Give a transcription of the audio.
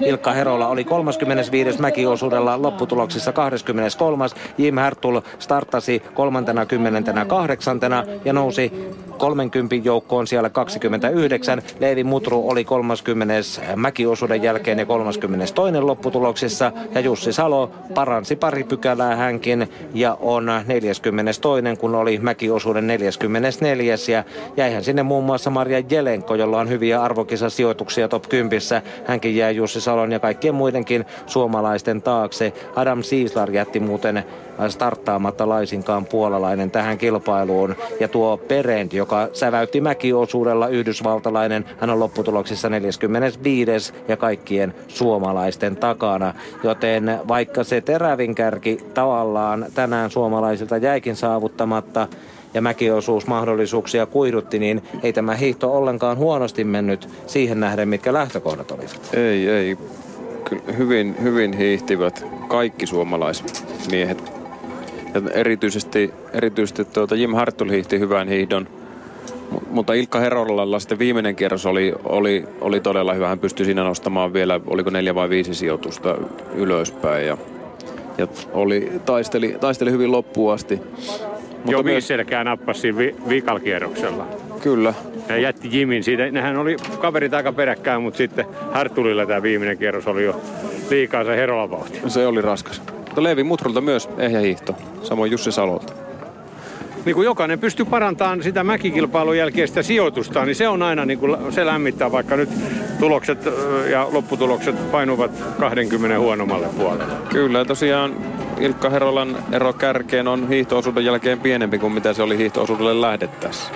Ilkka Herola oli 35. mäkiosuudella lopputuloksissa 23. Jim Hertul starttasi 38. ja nousi 30 joukkoon siellä 29. Leevi Mutru oli 30. mäkiosuuden jälkeen ja 32. lopputuloksissa ja Jussi Salo paransi pari pykälää hänkin ja on 42. kun oli mäkiosuuden 44. ja jäihän sinne muun muassa Maria Jelenko, jolla on hyviä arvokisasijoituksia top 10. Hänkin jäi Jussi Salon ja kaikkien muidenkin suomalaisten taakse. Adam Siislar jätti muuten starttaamatta laisinkaan puolalainen tähän kilpailuun. Ja tuo Perent, joka säväytti mäkiosuudella yhdysvaltalainen, hän on lopputuloksissa 45. ja kaikkien suomalaisten takana. Joten vaikka se terävin kärki tavallaan tänään suomalaisilta jäikin saavuttamatta, ja mäkiosuusmahdollisuuksia kuihdutti, niin ei tämä hiihto ollenkaan huonosti mennyt siihen nähden, mitkä lähtökohdat olivat. Ei, ei. Hyvin, hyvin hiihtivät kaikki suomalaismiehet. Ja erityisesti, erityisesti tuota Jim Hartul hiihti hyvän hiihdon. Mutta Ilkka Herolalla sitten viimeinen kierros oli, oli, oli todella hyvä. Hän pystyi siinä nostamaan vielä, oliko neljä vai viisi sijoitusta ylöspäin. Ja, ja oli, taisteli, taisteli hyvin loppuun asti. Mutta Joo, myös... selkää nappasi vi- vikalkierroksella. Kyllä. Ja jätti Jimin siitä. Nehän oli kaverit aika peräkkään, mutta sitten Hartulilla tämä viimeinen kierros oli jo liikaa se Herolan vauhti. Se oli raskas. Mutta Leevi Mutrulta myös ehjä hiihto, samoin Jussi Salolta. Niin kuin jokainen pystyy parantamaan sitä mäkikilpailun jälkeistä sijoitusta, niin se on aina niin kuin, se lämmittää, vaikka nyt tulokset ja lopputulokset painuvat 20 huonommalle puolelle. Kyllä, tosiaan Ilkka Herolan ero kärkeen on hiihtoosuuden jälkeen pienempi kuin mitä se oli hiihtoosuudelle lähdettäessä.